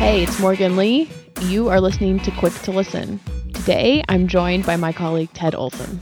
Hey, it's Morgan Lee. You are listening to Quick to Listen. Today, I'm joined by my colleague Ted Olson.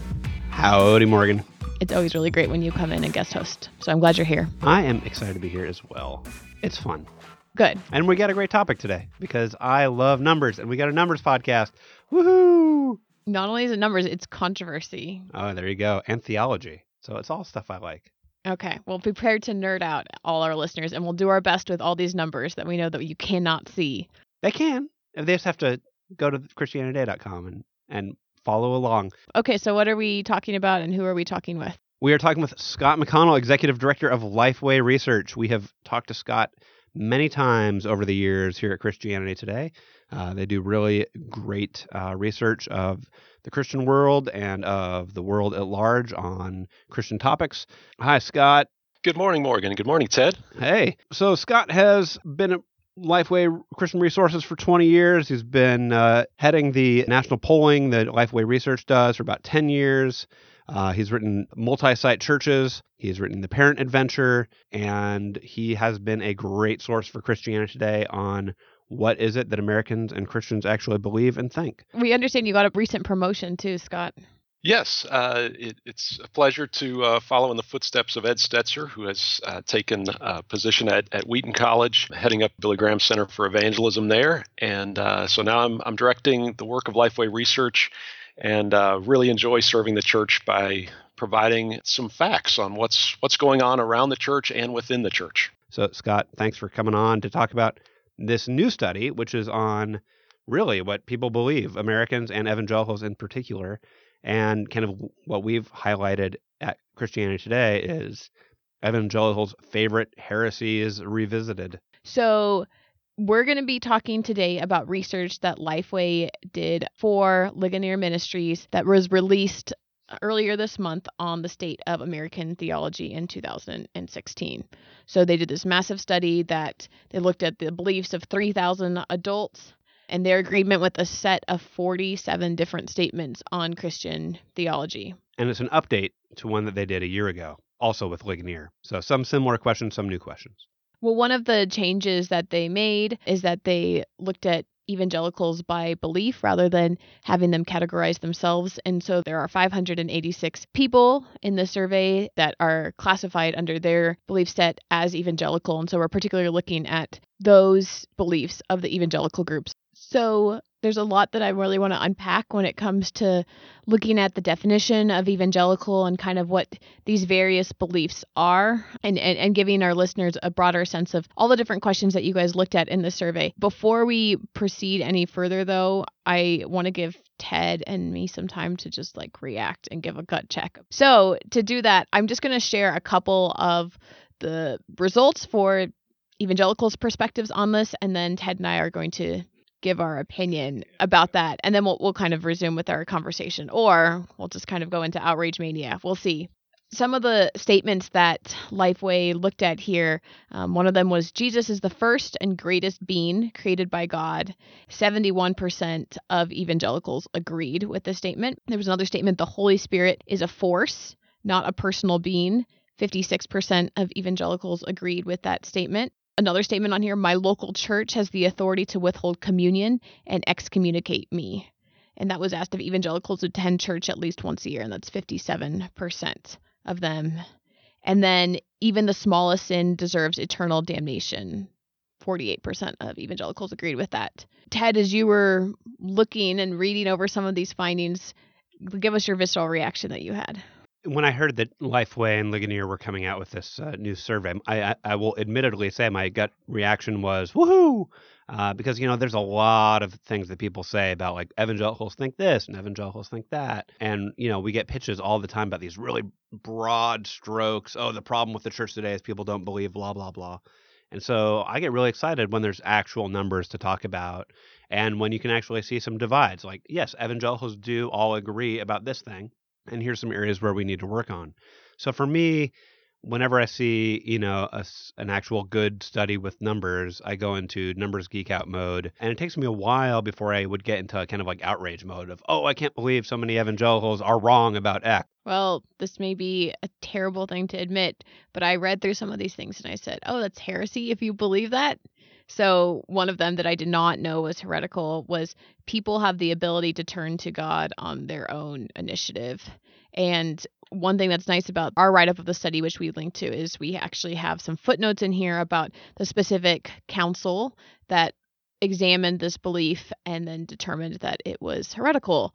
Howdy, Morgan. It's always really great when you come in and guest host, so I'm glad you're here. I am excited to be here as well. It's fun. Good. And we got a great topic today because I love numbers and we got a numbers podcast. Woohoo! Not only is it numbers, it's controversy. Oh, there you go. And theology. So it's all stuff I like. Okay, well, prepare to nerd out all our listeners, and we'll do our best with all these numbers that we know that you cannot see. They can. They just have to go to ChristianityToday.com and, and follow along. Okay, so what are we talking about, and who are we talking with? We are talking with Scott McConnell, Executive Director of Lifeway Research. We have talked to Scott many times over the years here at Christianity Today. Uh, they do really great uh, research of the Christian world and of the world at large on Christian topics. Hi, Scott. Good morning, Morgan. Good morning, Ted. Hey. So, Scott has been at Lifeway Christian Resources for 20 years. He's been uh, heading the national polling that Lifeway Research does for about 10 years. Uh, he's written multi site churches. He's written The Parent Adventure. And he has been a great source for Christianity Today on what is it that Americans and Christians actually believe and think. We understand you got a recent promotion too, Scott. Yes, uh, it, it's a pleasure to uh, follow in the footsteps of Ed Stetzer, who has uh, taken a position at, at Wheaton College, heading up Billy Graham Center for Evangelism there. And uh, so now I'm, I'm directing the work of Lifeway Research and uh, really enjoy serving the church by providing some facts on what's what's going on around the church and within the church. So, Scott, thanks for coming on to talk about this new study, which is on really what people believe, Americans and evangelicals in particular. And kind of what we've highlighted at Christianity Today is evangelicals' favorite heresies revisited. So, we're going to be talking today about research that Lifeway did for Ligonier Ministries that was released earlier this month on the state of American theology in 2016. So they did this massive study that they looked at the beliefs of 3,000 adults and their agreement with a set of 47 different statements on Christian theology. And it's an update to one that they did a year ago, also with Ligonier. So some similar questions, some new questions. Well, one of the changes that they made is that they looked at evangelicals by belief rather than having them categorize themselves. And so there are 586 people in the survey that are classified under their belief set as evangelical. And so we're particularly looking at those beliefs of the evangelical groups. So there's a lot that I really want to unpack when it comes to looking at the definition of evangelical and kind of what these various beliefs are and, and, and giving our listeners a broader sense of all the different questions that you guys looked at in the survey. Before we proceed any further, though, I want to give Ted and me some time to just like react and give a gut check. So, to do that, I'm just going to share a couple of the results for evangelicals' perspectives on this, and then Ted and I are going to give our opinion about that and then we'll we'll kind of resume with our conversation or we'll just kind of go into outrage mania. We'll see. Some of the statements that lifeway looked at here um, one of them was jesus is the first and greatest being created by god. 71% of evangelicals agreed with this statement. There was another statement the holy spirit is a force not a personal being. 56% of evangelicals agreed with that statement another statement on here my local church has the authority to withhold communion and excommunicate me. And that was asked of evangelicals who attend church at least once a year and that's 57% of them. And then even the smallest sin deserves eternal damnation. 48% of evangelicals agreed with that. Ted as you were looking and reading over some of these findings give us your visceral reaction that you had when I heard that Lifeway and Ligonier were coming out with this uh, new survey, I, I, I will admittedly say my gut reaction was woohoo, uh, because you know there's a lot of things that people say about like evangelicals think this and evangelicals think that, and you know we get pitches all the time about these really broad strokes. Oh, the problem with the church today is people don't believe blah blah blah, and so I get really excited when there's actual numbers to talk about, and when you can actually see some divides. Like yes, evangelicals do all agree about this thing and here's some areas where we need to work on. So for me, whenever I see, you know, a, an actual good study with numbers, I go into numbers geek out mode. And it takes me a while before I would get into a kind of like outrage mode of, oh, I can't believe so many evangelicals are wrong about X. Well, this may be a terrible thing to admit, but I read through some of these things and I said, oh, that's heresy if you believe that. So, one of them that I did not know was heretical was people have the ability to turn to God on their own initiative. And one thing that's nice about our write up of the study, which we linked to, is we actually have some footnotes in here about the specific council that examined this belief and then determined that it was heretical.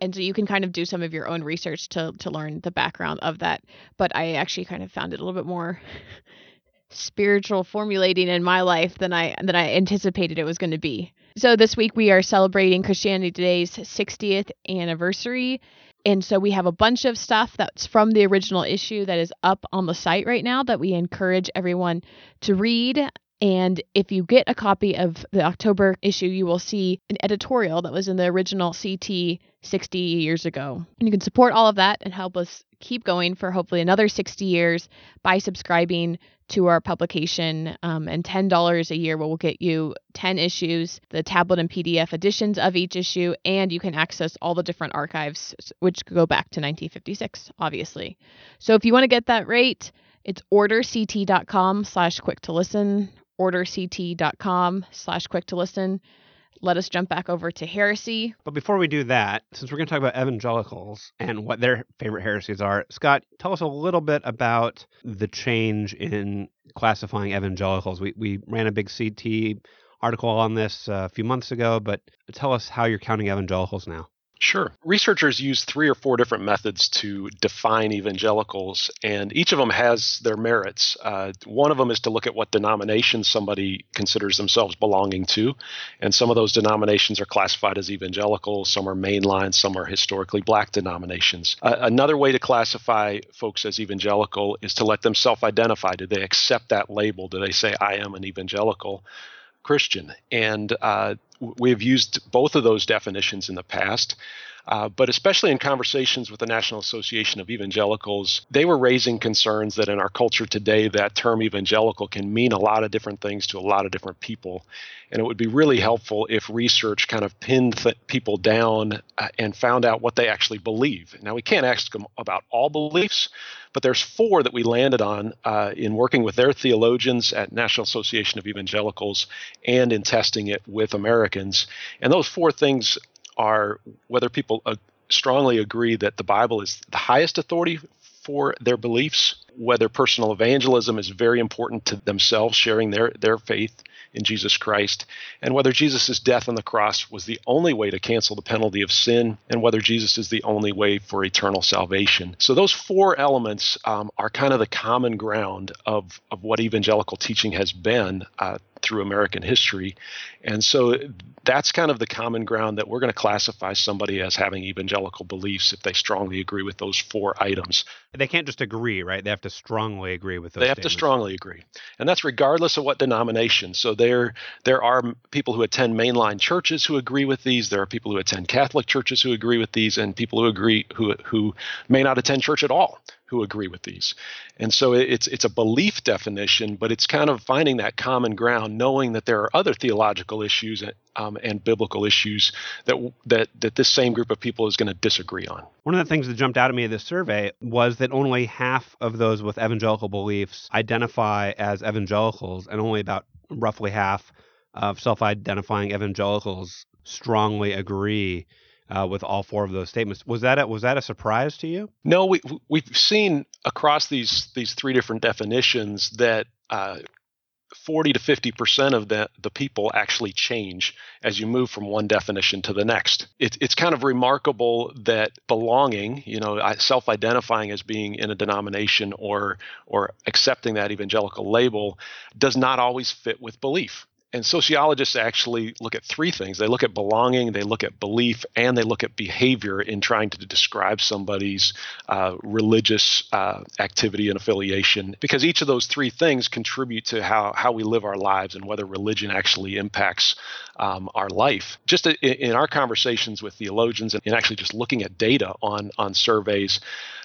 And so you can kind of do some of your own research to to learn the background of that. But I actually kind of found it a little bit more spiritual formulating in my life than I than I anticipated it was going to be. So this week we are celebrating Christianity Today's 60th anniversary. And so we have a bunch of stuff that's from the original issue that is up on the site right now that we encourage everyone to read. And if you get a copy of the October issue, you will see an editorial that was in the original CT 60 years ago. And you can support all of that and help us keep going for hopefully another 60 years by subscribing to our publication. Um, and $10 a year will get you 10 issues, the tablet and PDF editions of each issue, and you can access all the different archives, which go back to 1956, obviously. So if you want to get that rate, it's orderct.com slash quick to listen, orderct.com slash quick to listen let us jump back over to heresy. But before we do that, since we're going to talk about evangelicals and what their favorite heresies are, Scott, tell us a little bit about the change in classifying evangelicals. We, we ran a big CT article on this uh, a few months ago, but tell us how you're counting evangelicals now. Sure. Researchers use three or four different methods to define evangelicals, and each of them has their merits. Uh, one of them is to look at what denomination somebody considers themselves belonging to, and some of those denominations are classified as evangelical, some are mainline, some are historically black denominations. Uh, another way to classify folks as evangelical is to let them self identify. Do they accept that label? Do they say, I am an evangelical? Christian. And uh, we've used both of those definitions in the past. Uh, but especially in conversations with the National Association of Evangelicals, they were raising concerns that in our culture today, that term evangelical can mean a lot of different things to a lot of different people. And it would be really helpful if research kind of pinned th- people down uh, and found out what they actually believe. Now, we can't ask them about all beliefs, but there's four that we landed on uh, in working with their theologians at National Association of Evangelicals and in testing it with Americans. And those four things are whether people uh, strongly agree that the Bible is the highest authority for their beliefs, whether personal evangelism is very important to themselves, sharing their, their faith in Jesus Christ, and whether Jesus' death on the cross was the only way to cancel the penalty of sin, and whether Jesus is the only way for eternal salvation. So, those four elements um, are kind of the common ground of, of what evangelical teaching has been uh, through American history. And so that's kind of the common ground that we're going to classify somebody as having evangelical beliefs if they strongly agree with those four items. They can't just agree, right? They have to strongly agree with those. They have statements. to strongly agree. And that's regardless of what denomination. So there there are people who attend mainline churches who agree with these, there are people who attend Catholic churches who agree with these and people who agree who who may not attend church at all who agree with these. And so it's it's a belief definition, but it's kind of finding that common ground, knowing that there are other theological issues um, and biblical issues that that that this same group of people is going to disagree on. One of the things that jumped out at me in this survey was that only half of those with evangelical beliefs identify as evangelicals, and only about roughly half of self-identifying evangelicals strongly agree uh, with all four of those statements. Was that a, was that a surprise to you? No, we we've seen across these these three different definitions that uh, 40 to 50 percent of the, the people actually change as you move from one definition to the next. It, it's kind of remarkable that belonging, you know, self-identifying as being in a denomination or or accepting that evangelical label, does not always fit with belief and sociologists actually look at three things. They look at belonging they look at belief and they look at behavior in trying to describe somebody's uh, religious uh, activity and affiliation. Because each of those three things contribute to how, how we live our lives and whether religion actually impacts um, our life. Just in, in, our conversations with theologians and actually just looking at data on on surveys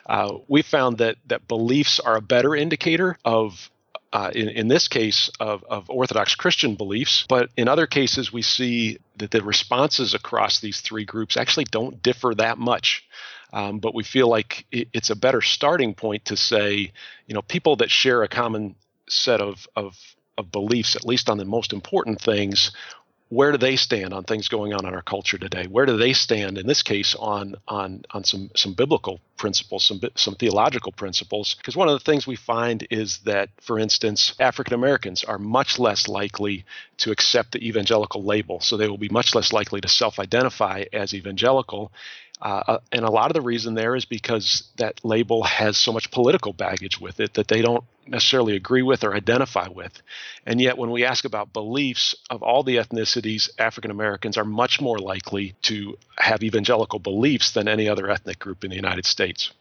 uh, we found that that beliefs are a better indicator of uh, in, in this case of, of Orthodox Christian beliefs, but in other cases we see that the responses across these three groups actually don't differ that much. Um, but we feel like it, it's a better starting point to say, you know, people that share a common set of, of, of beliefs, at least on the most important things, where do they stand on things going on in our culture today? Where do they stand in this case on on on some some biblical principles, some some theological principles? Because one of the things we find is that, for instance, African Americans are much less likely to accept the evangelical label, so they will be much less likely to self-identify as evangelical. Uh, uh and a lot of the reason there is because that label has so much political baggage with it that they don't necessarily agree with or identify with. And yet, when we ask about beliefs of all the ethnicities, African Americans are much more likely to have evangelical beliefs than any other ethnic group in the United States.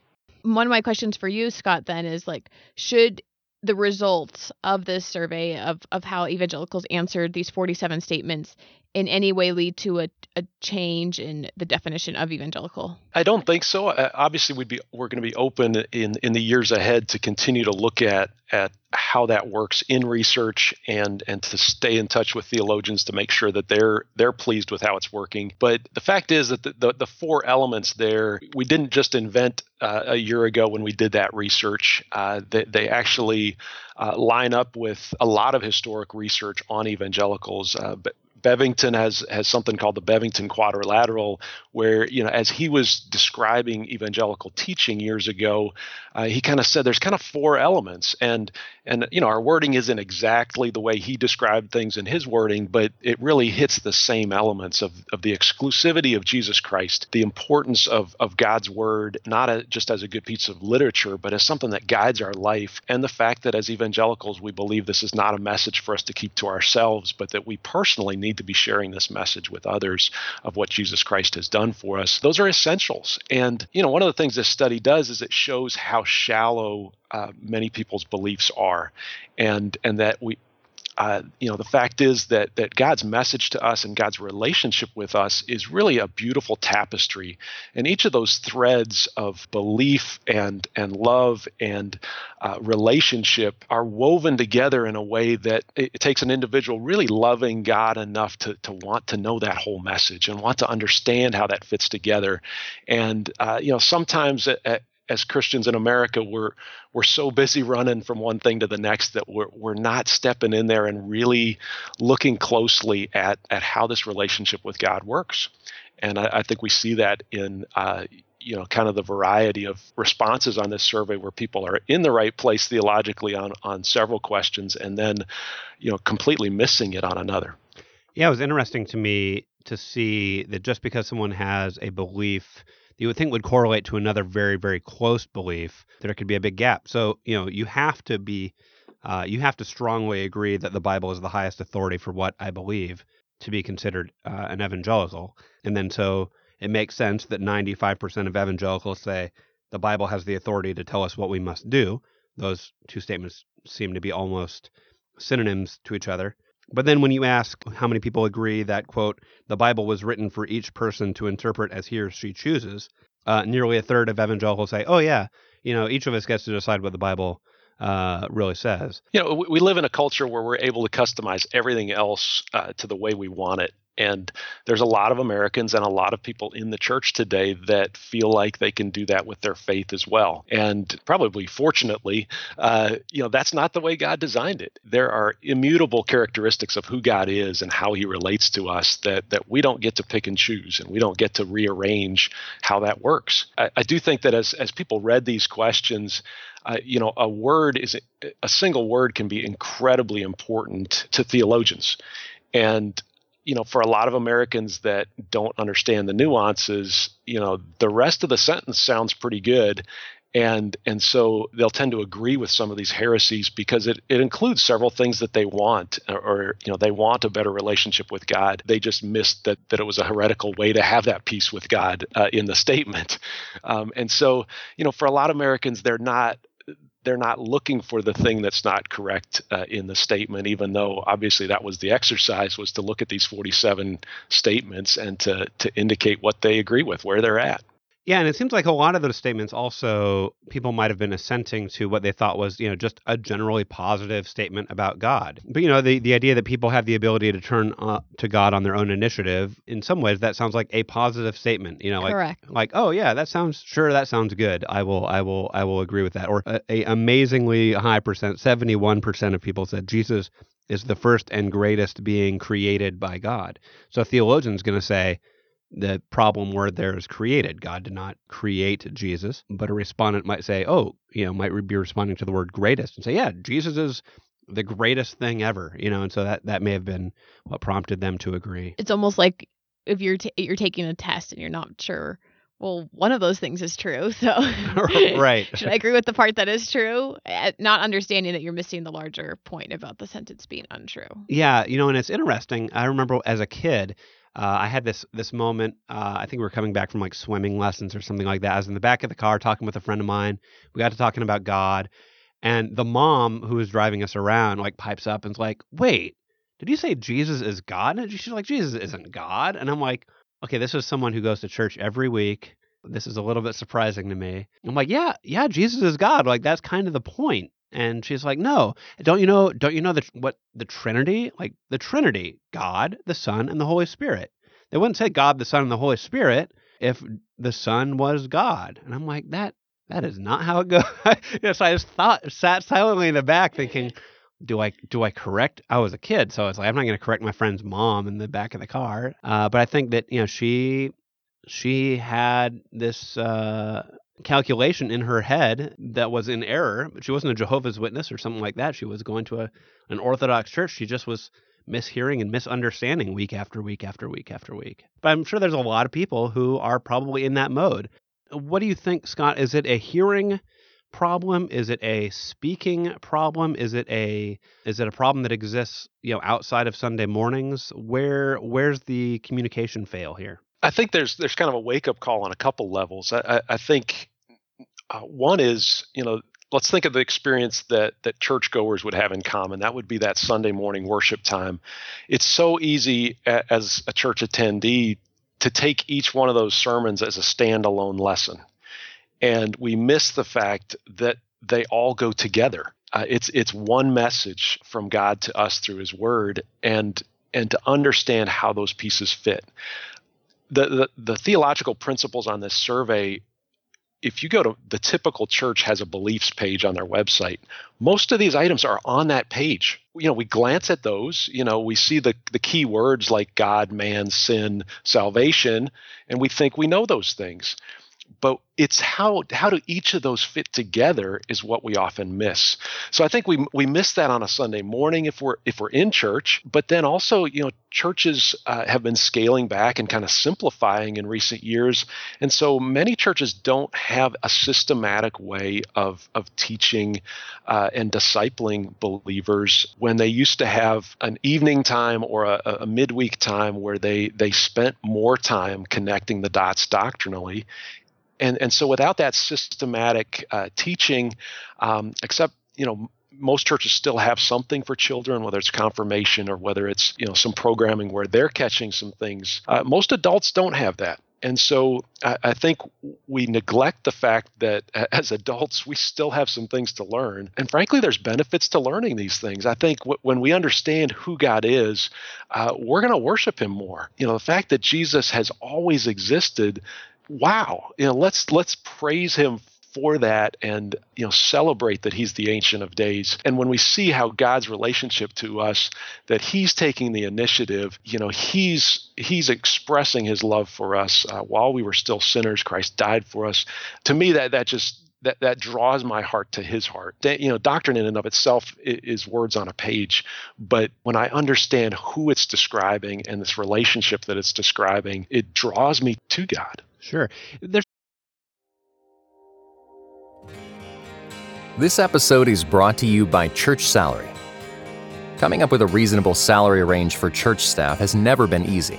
One of my questions for you, Scott, then is like, should the results of this survey of, of how evangelicals answered these 47 statements in any way lead to a, a change in the definition of evangelical? I don't think so. Uh, obviously, we'd be we're going to be open in in the years ahead to continue to look at at how that works in research and and to stay in touch with theologians to make sure that they're they're pleased with how it's working. But the fact is that the the, the four elements there we didn't just invent uh, a year ago when we did that research. Uh, they, they actually uh, line up with a lot of historic research on evangelicals. Uh, but Bebbington has has something called the Bebbington Quadrilateral, where you know, as he was describing evangelical teaching years ago, uh, he kind of said there's kind of four elements, and and you know, our wording isn't exactly the way he described things in his wording, but it really hits the same elements of of the exclusivity of Jesus Christ, the importance of of God's word, not a, just as a good piece of literature, but as something that guides our life, and the fact that as evangelicals we believe this is not a message for us to keep to ourselves, but that we personally need need to be sharing this message with others of what Jesus Christ has done for us. Those are essentials. And, you know, one of the things this study does is it shows how shallow uh, many people's beliefs are and and that we uh, you know, the fact is that that God's message to us and God's relationship with us is really a beautiful tapestry, and each of those threads of belief and and love and uh, relationship are woven together in a way that it, it, takes an individual really loving God enough to to want to know that whole message and want to understand how that fits together, and uh, you know, sometimes at, at as Christians in America, we're we're so busy running from one thing to the next that we're we're not stepping in there and really looking closely at at how this relationship with God works. And I, I think we see that in uh, you know kind of the variety of responses on this survey where people are in the right place theologically on on several questions and then you know completely missing it on another. Yeah, it was interesting to me to see that just because someone has a belief you would think would correlate to another very, very close belief, there could be a big gap. So, you know, you have to be, uh, you have to strongly agree that the Bible is the highest authority for what I believe to be considered uh, an evangelical. And then so it makes sense that 95% of evangelicals say the Bible has the authority to tell us what we must do. Those two statements seem to be almost synonyms to each other. But then when you ask how many people agree that, quote, the Bible was written for each person to interpret as he or she chooses, uh, nearly a third of evangelicals say, oh, yeah, you know, each of us gets to decide what the Bible uh, really says. You know, we live in a culture where we're able to customize everything else uh, to the way we want it. And there's a lot of Americans and a lot of people in the church today that feel like they can do that with their faith as well. And probably fortunately, uh, you know, that's not the way God designed it. There are immutable characteristics of who God is and how he relates to us that, that we don't get to pick and choose and we don't get to rearrange how that works. I, I do think that as, as people read these questions, uh, you know, a word is a single word can be incredibly important to theologians. And you know, for a lot of Americans that don't understand the nuances, you know, the rest of the sentence sounds pretty good. And and so they'll tend to agree with some of these heresies because it, it includes several things that they want or, or you know they want a better relationship with God. They just missed that that it was a heretical way to have that peace with God uh, in the statement. Um, and so you know for a lot of Americans they're not they're not looking for the thing that's not correct uh, in the statement even though obviously that was the exercise was to look at these 47 statements and to to indicate what they agree with where they're at yeah, and it seems like a lot of those statements also people might have been assenting to what they thought was, you know, just a generally positive statement about God. But you know, the the idea that people have the ability to turn uh, to God on their own initiative, in some ways that sounds like a positive statement, you know, like Correct. like oh yeah, that sounds sure that sounds good. I will I will I will agree with that. Or a, a amazingly high percent, 71% of people said Jesus is the first and greatest being created by God. So a theologian's going to say the problem word there is created. God did not create Jesus, but a respondent might say, oh, you know, might be responding to the word greatest and say, yeah, Jesus is the greatest thing ever, you know, and so that that may have been what prompted them to agree. It's almost like if you're t- you're taking a test and you're not sure. Well, one of those things is true. So, right. should I agree with the part that is true? Uh, Not understanding that you're missing the larger point about the sentence being untrue. Yeah, you know, and it's interesting. I remember as a kid, uh, I had this this moment. Uh, I think we were coming back from like swimming lessons or something like that. I was in the back of the car talking with a friend of mine. We got to talking about God, and the mom who was driving us around like pipes up and's like, "Wait, did you say Jesus is God?" And she's like, "Jesus isn't God." And I'm like, "Okay, this is someone who goes to church every week. This is a little bit surprising to me." I'm like, "Yeah, yeah, Jesus is God. Like that's kind of the point." And she's like, "No, don't you know? Don't you know the what the Trinity? Like the Trinity, God, the Son, and the Holy Spirit. They wouldn't say God, the Son, and the Holy Spirit if the Son was God." And I'm like, "That that is not how it goes." yes, I just thought, sat silently in the back, thinking, "Do I do I correct?" I was a kid, so I was like, "I'm not going to correct my friend's mom in the back of the car." Uh, but I think that you know she she had this. Uh, calculation in her head that was in error. She wasn't a Jehovah's Witness or something like that. She was going to a, an Orthodox church. She just was mishearing and misunderstanding week after week after week after week. But I'm sure there's a lot of people who are probably in that mode. What do you think, Scott? Is it a hearing problem? Is it a speaking problem? Is it a is it a problem that exists, you know, outside of Sunday mornings? Where where's the communication fail here? I think there's there's kind of a wake up call on a couple levels. I, I, I think uh, one is you know let's think of the experience that that churchgoers would have in common. That would be that Sunday morning worship time. It's so easy a, as a church attendee to take each one of those sermons as a standalone lesson, and we miss the fact that they all go together. Uh, it's it's one message from God to us through His Word, and and to understand how those pieces fit the, the, the theological principles on this survey if you go to the typical church has a beliefs page on their website most of these items are on that page. You know we glance at those you know we see the the key words like god man sin salvation and we think we know those things but it's how how do each of those fit together is what we often miss. So I think we we miss that on a Sunday morning if we're if we're in church, but then also you know churches uh, have been scaling back and kind of simplifying in recent years, and so many churches don't have a systematic way of of teaching uh, and discipling believers when they used to have an evening time or a, a midweek time where they they spent more time connecting the dots doctrinally and and so without that systematic uh, teaching, um, except you know most churches still have something for children, whether it's confirmation or whether it's you know some programming where they're catching some things. Uh, most adults don't have that. And so I, I, think we neglect the fact that as adults, we still have some things to learn. And frankly, there's benefits to learning these things. I think w- when we understand who God is, uh, we're going to worship him more. You know, the fact that Jesus has always existed wow you know let's let's praise him for that and you know celebrate that he's the ancient of days. And when we see how god's relationship to us that he's taking the initiative you know he's he's expressing his love for us uh, while we were still sinners christ died for us. To me that that just that that draws my heart to his heart. That, you know, doctrine in and of itself is, words on a page, but when I understand who it's describing and this relationship that it's describing, it draws me to God. Sure. There's This episode is brought to you by Church Salary. Coming up with a reasonable salary range for church staff has never been easy.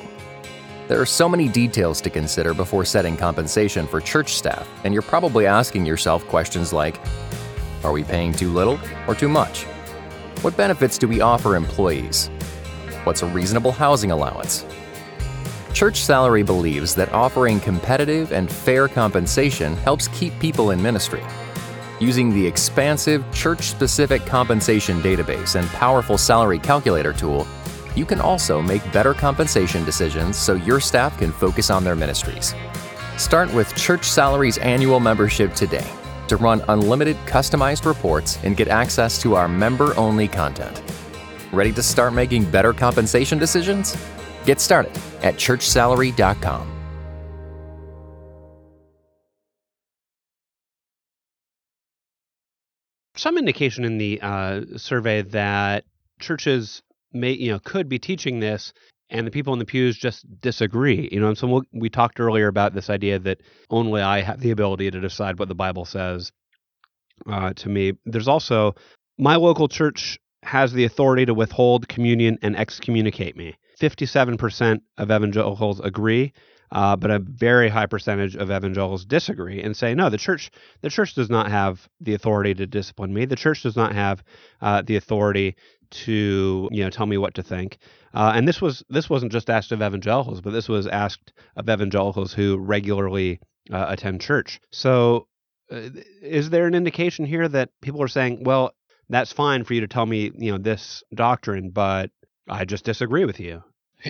There are so many details to consider before setting compensation for church staff, and you're probably asking yourself questions like Are we paying too little or too much? What benefits do we offer employees? What's a reasonable housing allowance? Church Salary believes that offering competitive and fair compensation helps keep people in ministry. Using the expansive church specific compensation database and powerful salary calculator tool, you can also make better compensation decisions so your staff can focus on their ministries. Start with Church Salary's annual membership today to run unlimited customized reports and get access to our member only content. Ready to start making better compensation decisions? Get started at churchsalary.com. some indication in the uh, survey that churches may, you know, could be teaching this, and the people in the pews just disagree. You know, and so we'll, we talked earlier about this idea that only I have the ability to decide what the Bible says. Uh, to me, there's also my local church has the authority to withhold communion and excommunicate me. 57% of evangelicals agree uh, but a very high percentage of evangelicals disagree and say, no, the church, the church does not have the authority to discipline me. The church does not have uh, the authority to, you know, tell me what to think. Uh, and this was this wasn't just asked of evangelicals, but this was asked of evangelicals who regularly uh, attend church. So, uh, is there an indication here that people are saying, well, that's fine for you to tell me, you know, this doctrine, but I just disagree with you?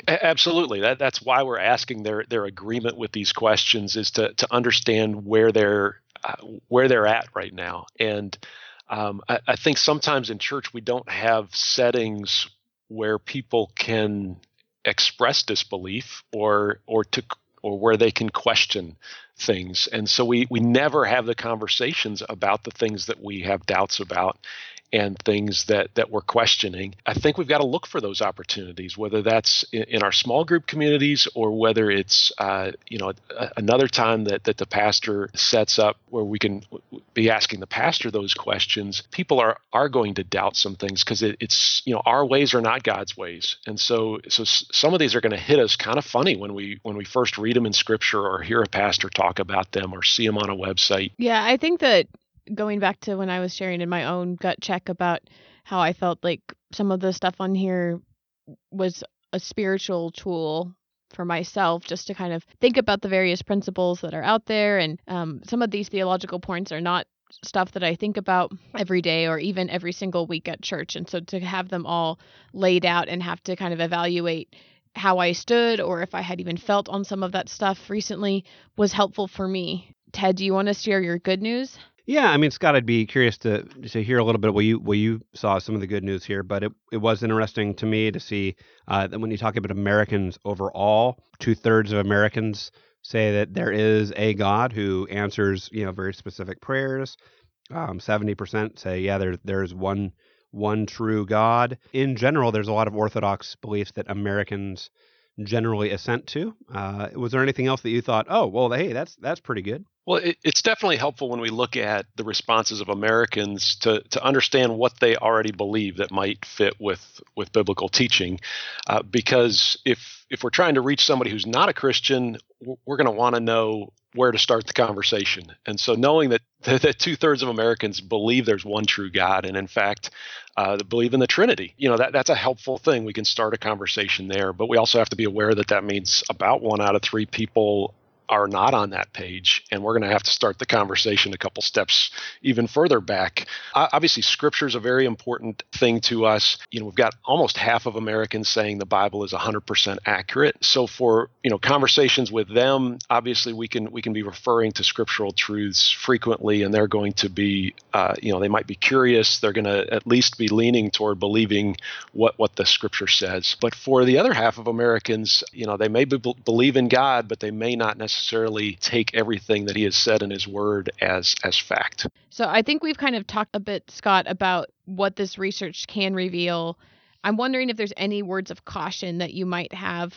Absolutely. That, that's why we're asking their their agreement with these questions is to to understand where they're uh, where they're at right now. And um, I, I, think sometimes in church we don't have settings where people can express disbelief or or to or where they can question things. And so we we never have the conversations about the things that we have doubts about and things that that we're questioning i think we've got to look for those opportunities whether that's in, our small group communities or whether it's uh, you know another time that that the pastor sets up where we can be asking the pastor those questions. People are are going to doubt some things because it, it's you know our ways are not god's ways. And so so some of these are going to hit us kind of funny when we when we first read them in scripture or hear a pastor talk about them or see them on a website. Yeah i think that going back to when I was sharing in my own gut check about how I felt like some of the stuff on here was a spiritual tool for myself just to kind of think about the various principles that are out there and um, some of these theological points are not stuff that I think about every day or even every single week at church and so to have them all laid out and have to kind of evaluate how I stood or if I had even felt on some of that stuff recently was helpful for me. Ted, do you want to share your good news? Yeah, I mean, Scott, I'd be curious to to hear a little bit what you what you saw some of the good news here, but it, it was interesting to me to see uh, that when you talk about Americans overall, two thirds of Americans say that there is a God who answers you know very specific prayers. Um, seventy percent say yeah, there there's one one true God. In general, there's a lot of Orthodox beliefs that Americans generally assent to. Uh, was there anything else that you thought, oh, well, hey, that's that's pretty good? Well, it, it's definitely helpful when we look at the responses of Americans to, to understand what they already believe that might fit with with biblical teaching, uh, because if if we're trying to reach somebody who's not a Christian, we're going to want to know where to start the conversation. And so, knowing that that two thirds of Americans believe there's one true God, and in fact, uh, believe in the Trinity, you know that that's a helpful thing. We can start a conversation there, but we also have to be aware that that means about one out of three people are not on that page, and we're going to have to start the conversation a couple steps even further back. obviously, Scripture is a very important thing to us. You know, we've got almost half of Americans saying the Bible is 100% accurate. So for you know conversations with them, obviously we can we can be referring to scriptural truths frequently, and they're going to be uh, you know they might be curious. They're going to at least be leaning toward believing what what the Scripture says. But for the other half of Americans, you know, they may be, believe in God, but they may not necessarily take everything that He has said in His Word as as fact. So I think we've kind of talked a bit, Scott, about what this research can reveal. I'm wondering if there's any words of caution that you might have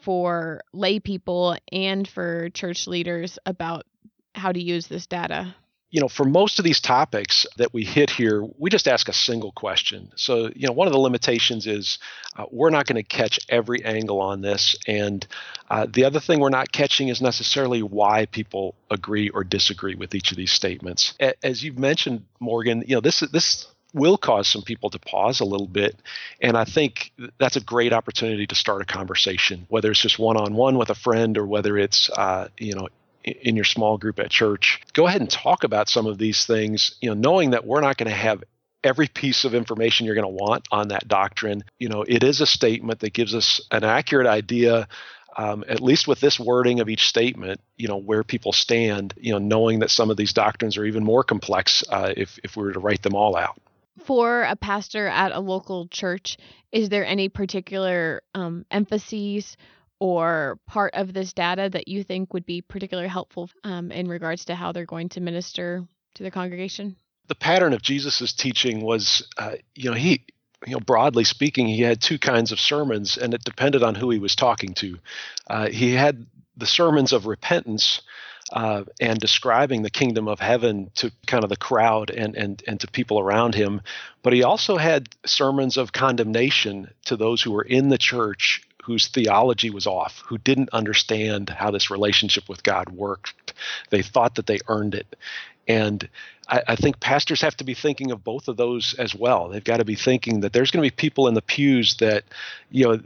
for lay people and for church leaders about how to use this data you know, for most of these topics that we hit here, we just ask a single question. So, you know, one of the limitations is uh, we're not going to catch every angle on this. And uh, the other thing we're not catching is necessarily why people agree or disagree with each of these statements. As you've mentioned, Morgan, you know, this this will cause some people to pause a little bit. And I think that's a great opportunity to start a conversation, whether it's just one on one with a friend or whether it's, uh, you know, in your small group at church. Go ahead and talk about some of these things, you know, knowing that we're not going to have every piece of information you're going to want on that doctrine. You know, it is a statement that gives us an accurate idea um, at least with this wording of each statement, you know, where people stand, you know, knowing that some of these doctrines are even more complex uh, if, if we were to write them all out. For a pastor at a local church, is there any particular um, emphases or part of this data that you think would be particularly helpful um, in regards to how they're going to minister to the congregation? The pattern of Jesus's teaching was, uh, you know, he, you know, broadly speaking, he had two kinds of sermons, and it depended on who he was talking to. Uh, he had the sermons of repentance. Uh, and describing the kingdom of heaven to kind of the crowd and, and, and to people around him. But he also had sermons of condemnation to those who were in the church whose theology was off, who didn't understand how this relationship with God worked. They thought that they earned it. And I, I, think pastors have to be thinking of both of those as well. They've got to be thinking that there's going to be people in the pews that, you know,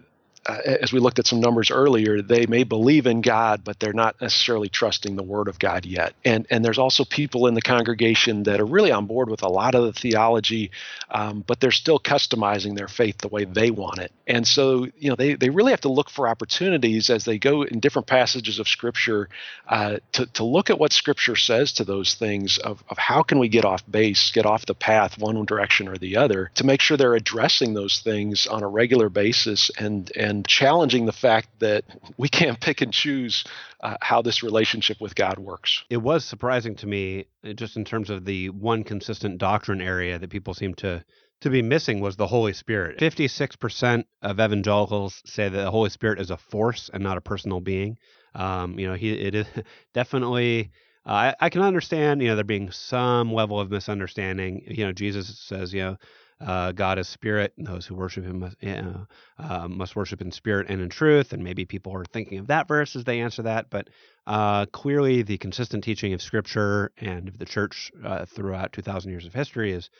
uh, as we looked at some numbers earlier, they may believe in God, but they're not necessarily trusting the Word of God yet. And and there's also people in the congregation that are really on board with a lot of the theology, um, but they're still customizing their faith the way they want it. And so you know they they really have to look for opportunities as they go in different passages of Scripture uh, to to look at what Scripture says to those things of of how can we get off base, get off the path one direction or the other, to make sure they're addressing those things on a regular basis and and and challenging the fact that we can't pick and choose uh, how this relationship with God works. It was surprising to me, uh, just in terms of the one consistent doctrine area that people seem to to be missing was the Holy Spirit. 56% of evangelicals say that the Holy Spirit is a force and not a personal being. Um, you know, he it is definitely. Uh, I, I, can understand, you know, there being some level of misunderstanding. You know, Jesus says, you know, uh, God is spirit, and those who worship Him must, uh, uh, must worship in spirit and in truth. And maybe people are thinking of that verse as they answer that, but uh, clearly the consistent teaching of Scripture and of the church uh, throughout 2,000 years of history is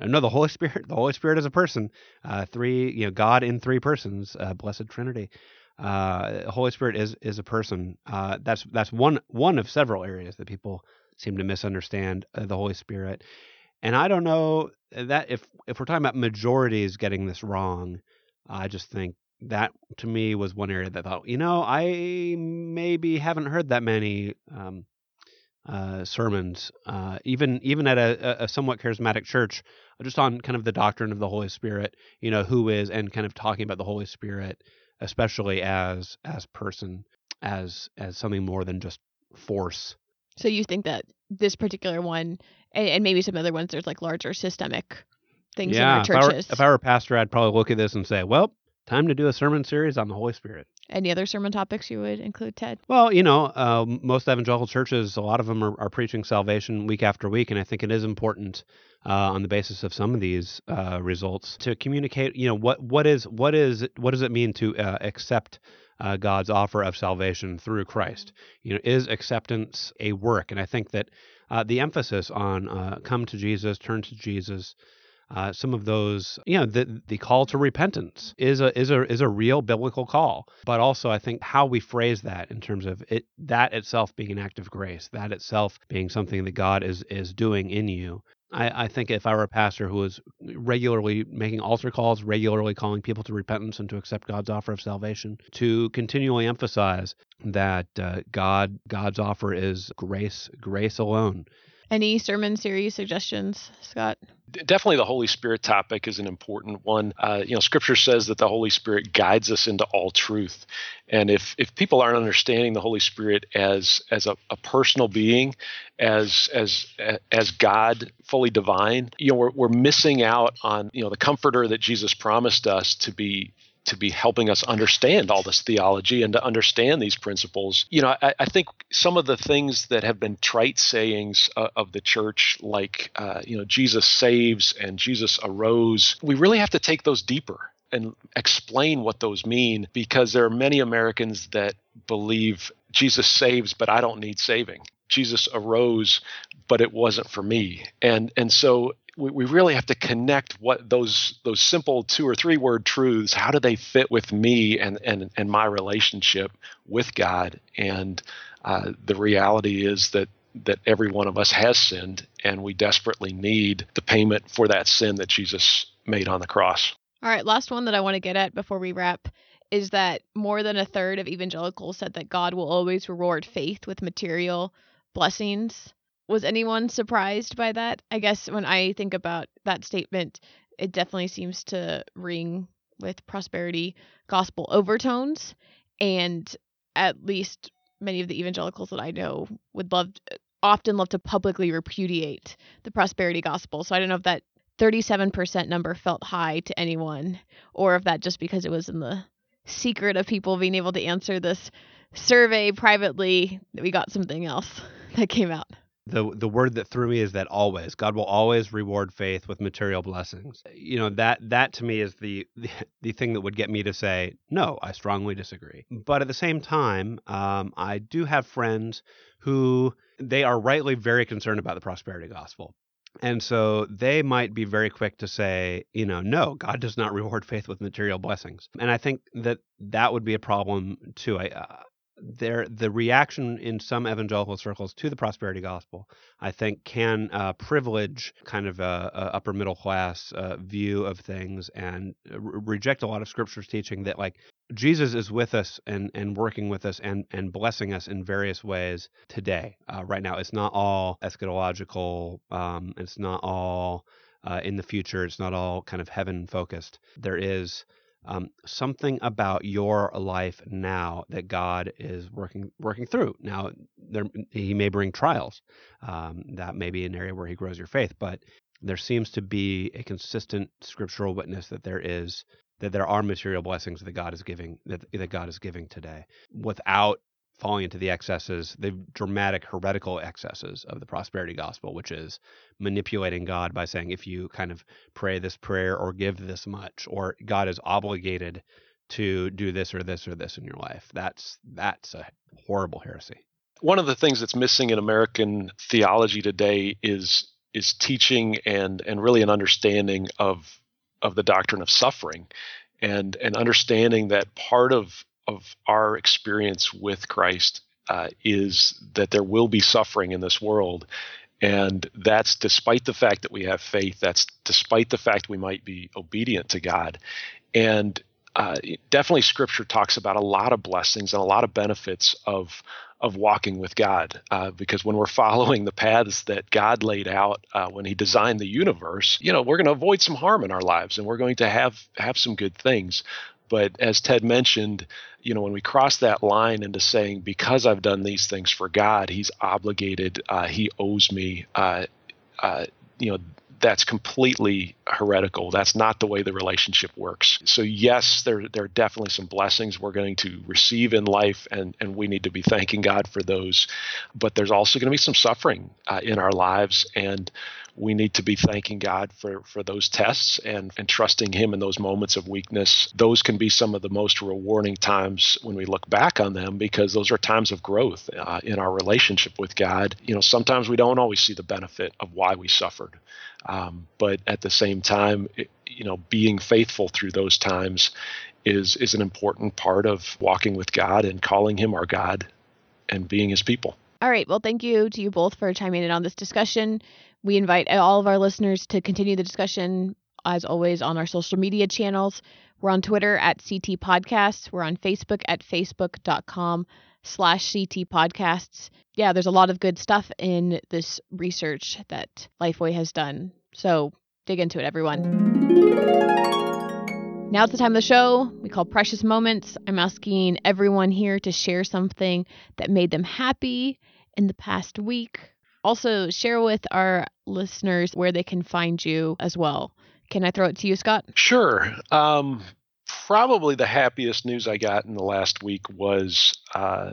uh, no, the Holy Spirit. The Holy Spirit is a person. three, you know, God in three persons, blessed Trinity. The Holy Spirit is is a person. that's that's one one of several areas that people seem to misunderstand the Holy Spirit. And I don't know uh, that if if we're talking about majorities getting this wrong, I just think that to me was one area that I thought, you know, I maybe haven't heard that many um, uh, sermons, uh, even even at a, a, somewhat charismatic church, just on kind of the doctrine of the Holy Spirit, you know, who is, and kind of talking about the Holy Spirit, especially as as person, as as something more than just force. So you think that this particular one and, and maybe some other ones there's like larger systemic things yeah, in our churches. If I, were, if I were a pastor, I'd probably look at this and say, well, time to do a sermon series on the Holy Spirit. Any other sermon topics you would include, Ted? Well, you know, uh, most evangelical churches, a lot of them are, are, preaching salvation week after week, and I think it is important uh, on the basis of some of these uh, results to communicate. You know, what what is what is what does it mean to uh, accept uh, God's offer of salvation through Christ? You know, is acceptance a work? And I think that uh, the emphasis on uh, come to Jesus, turn to Jesus, uh, some of those, you know, the the call to repentance is a is a is a real biblical call. But also, I think how we phrase that in terms of it that itself being an act of grace, that itself being something that God is is doing in you. I, I think if I were a pastor who was regularly making altar calls, regularly calling people to repentance and to accept God's offer of salvation, to continually emphasize that uh, God God's offer is grace, grace alone. Any sermon series suggestions, Scott? definitely the Holy Spirit topic is an important one. Uh, you know, Scripture says that the Holy Spirit guides us into all truth, and if if people aren't understanding the Holy Spirit as as a, a personal being, as as as God fully divine, you know, we're we're missing out on you know the Comforter that Jesus promised us to be to be helping us understand all this theology and to understand these principles. You know, I, I think some of the things that have been trite sayings uh, of the church, like, uh, you know, Jesus saves and Jesus arose, we really have to take those deeper and explain what those mean because there are many Americans that believe Jesus saves, but I don't need saving. Jesus arose, but it wasn't for me. And and so we, we really have to connect what those those simple two or three word truths how do they fit with me and and and my relationship with god? And uh, the reality is that that every one of us has sinned and we desperately need the payment for that sin that jesus made on the cross. All right last one that i want to get at before we wrap is that more than a third of evangelicals said that god will always reward faith with material blessings was anyone surprised by that? I guess when I think about that statement, it definitely seems to ring with prosperity gospel overtones. And at least many of the evangelicals that I know would love, often love to publicly repudiate the prosperity gospel. So I don't know if that 37% number felt high to anyone, or if that just because it was in the secret of people being able to answer this survey privately, that we got something else that came out the the word that threw me is that always God will always reward faith with material blessings. You know that that to me is the the, thing that would get me to say no. I strongly disagree. But at the same time, um, I do have friends who they are rightly very concerned about the prosperity gospel. And so they might be very quick to say, you know, no, God does not reward faith with material blessings. And I think that that would be a problem too. I, uh, there the reaction in some evangelical circles to the prosperity gospel, I think, can uh, privilege kind of a, a upper middle class uh, view of things and re- reject a lot of scripture's teaching that like Jesus is with us and and working with us and and blessing us in various ways today. Uh, right now, it's not all eschatological. Um, it's not all uh, in the future. It's not all kind of heaven focused. There is um, something about your life now that God is working working through. Now, there He may bring trials. Um, that may be an area where He grows your faith, but there seems to be a consistent scriptural witness that there is that there are material blessings that God is giving that, that God is giving today without falling into the excesses, the dramatic heretical excesses of the prosperity gospel, which is manipulating God by saying, if you kind of pray this prayer or give this much, or God is obligated to do this or this or this in your life. That's that's a horrible heresy. One of the things that's missing in American theology today is is teaching and and really an understanding of of the doctrine of suffering and and understanding that part of of our experience with Christ uh, is that there will be suffering in this world. And that's despite the fact that we have faith, that's despite the fact we might be obedient to God. And uh, definitely scripture talks about a lot of blessings and a lot of benefits of of walking with God uh, because when we're following the paths that God laid out uh, when he designed the universe you know we're going to avoid some harm in our lives and we're going to have have some good things but as Ted mentioned, you know, when we cross that line into saying, because I've done these things for God, He's obligated, uh, He owes me, uh, uh, you know, that's completely heretical. That's not the way the relationship works. So yes, there there are definitely some blessings we're going to receive in life, and and we need to be thanking God for those. But there's also going to be some suffering uh, in our lives, and we need to be thanking God for, for those tests and, and trusting Him in those moments of weakness. Those can be some of the most rewarding times when we look back on them because those are times of growth uh, in our relationship with God. You know, sometimes we don't always see the benefit of why we suffered. Um, but at the same time, it, you know, being faithful through those times is is an important part of walking with God and calling Him our God and being His people. All right. Well, thank you to you both for chiming in on this discussion. We invite all of our listeners to continue the discussion, as always, on our social media channels. We're on Twitter at CT Podcasts. We're on Facebook at facebook.com slash CT Podcasts. Yeah, there's a lot of good stuff in this research that Lifeway has done. So dig into it, everyone. Now's the time of the show we call Precious Moments. I'm asking everyone here to share something that made them happy in the past week. Also, share with our listeners where they can find you as well. Can I throw it to you, Scott? Sure. Um, probably the happiest news I got in the last week was uh,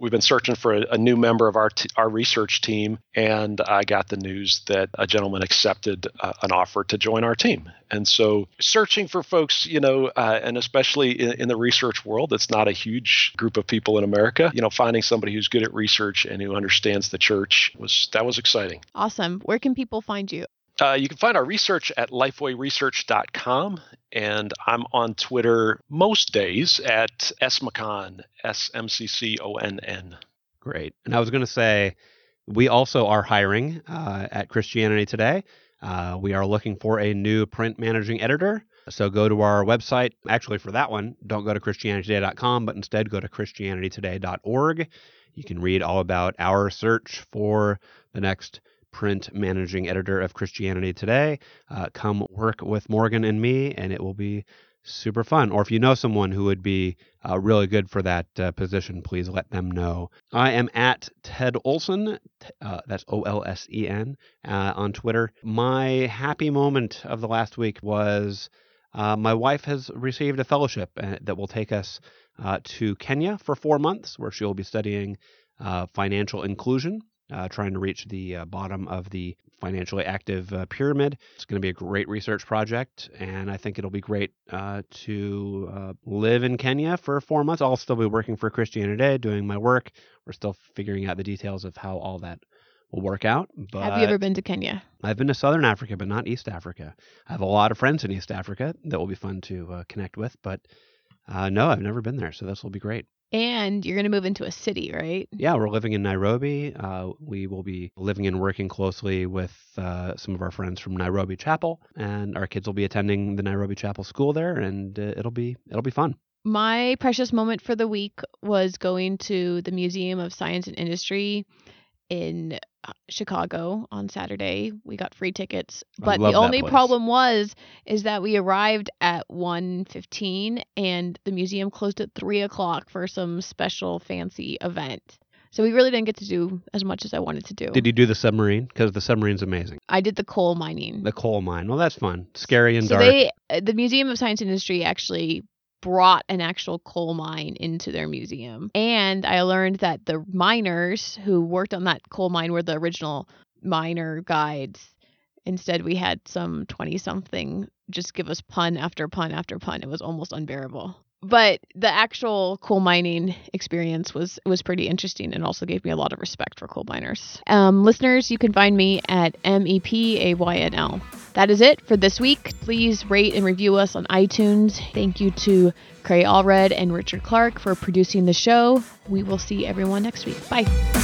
we've been searching for a, a new member of our t- our research team, and I got the news that a gentleman accepted uh, an offer to join our team. And so, searching for folks, you know, uh, and especially in, in, the research world, it's not a huge group of people in America. You know, finding somebody who's good at research and who understands the church was that was exciting. Awesome. Where can people find you? Uh, you can find our research at lifewayresearch.com, and I'm on Twitter most days at smcconn, S M C C O N N. Great. And I was going to say, we also are hiring uh, at Christianity Today. Uh, we are looking for a new print managing editor. So go to our website. Actually, for that one, don't go to ChristianityToday.com, but instead go to ChristianityToday.org. You can read all about our search for the next print managing editor of Christianity Today. Uh, come work with Morgan and me, and it will be super fun. Or if you know someone who would be uh, really good for that uh, position, please let them know. I am at Ted Olsen, uh, that's O L S E N, uh, on Twitter. My happy moment of the last week was uh, my wife has received a fellowship uh, that will take us to Kenya for four months, where she will be studying financial inclusion uh, trying to reach the uh, bottom of the financially active uh, pyramid. It's going to be a great research project, and I think it'll be great uh, to uh, live in Kenya for four months. I'll still be working for Christianity Today, doing my work. We're still figuring out the details of how all that will work out. But have you ever been to Kenya? I've been to Southern Africa, but not East Africa. I have a lot of friends in East Africa that will be fun to uh, connect with, but no, I've never been there, so this will be great. And you're going to move into a city, right? Yeah, we're living in Nairobi. Uh, we will be living and working closely with uh, some of our friends from Nairobi Chapel, and our kids will be attending the Nairobi Chapel school there, and uh, it'll be it'll be fun. My precious moment for the week was going to the Museum of Science and Industry in Chicago on Saturday. We got free tickets, but the only problem was is that we arrived at 1.15 and the museum closed at three o'clock for some special fancy event. So we really didn't get to do as much as I wanted to do. Did you do the submarine? Because the submarine's amazing. I did the coal mining. The coal mine. Well, that's fun. Scary and so dark. They, uh, the Museum of Science and Industry actually brought an actual coal mine into their museum. And I learned that the miners who worked on that coal mine were the original miner guides. Instead, we had some 20 something just give us pun after pun after pun. It was almost unbearable but the actual coal mining experience was was pretty interesting and also gave me a lot of respect for coal miners. Um, listeners, you can find me at M E P A Y N L. That is it for this week. Please rate and review us on iTunes. Thank you to Cray Allred and Richard Clark for producing the show. We will see everyone next week. Bye.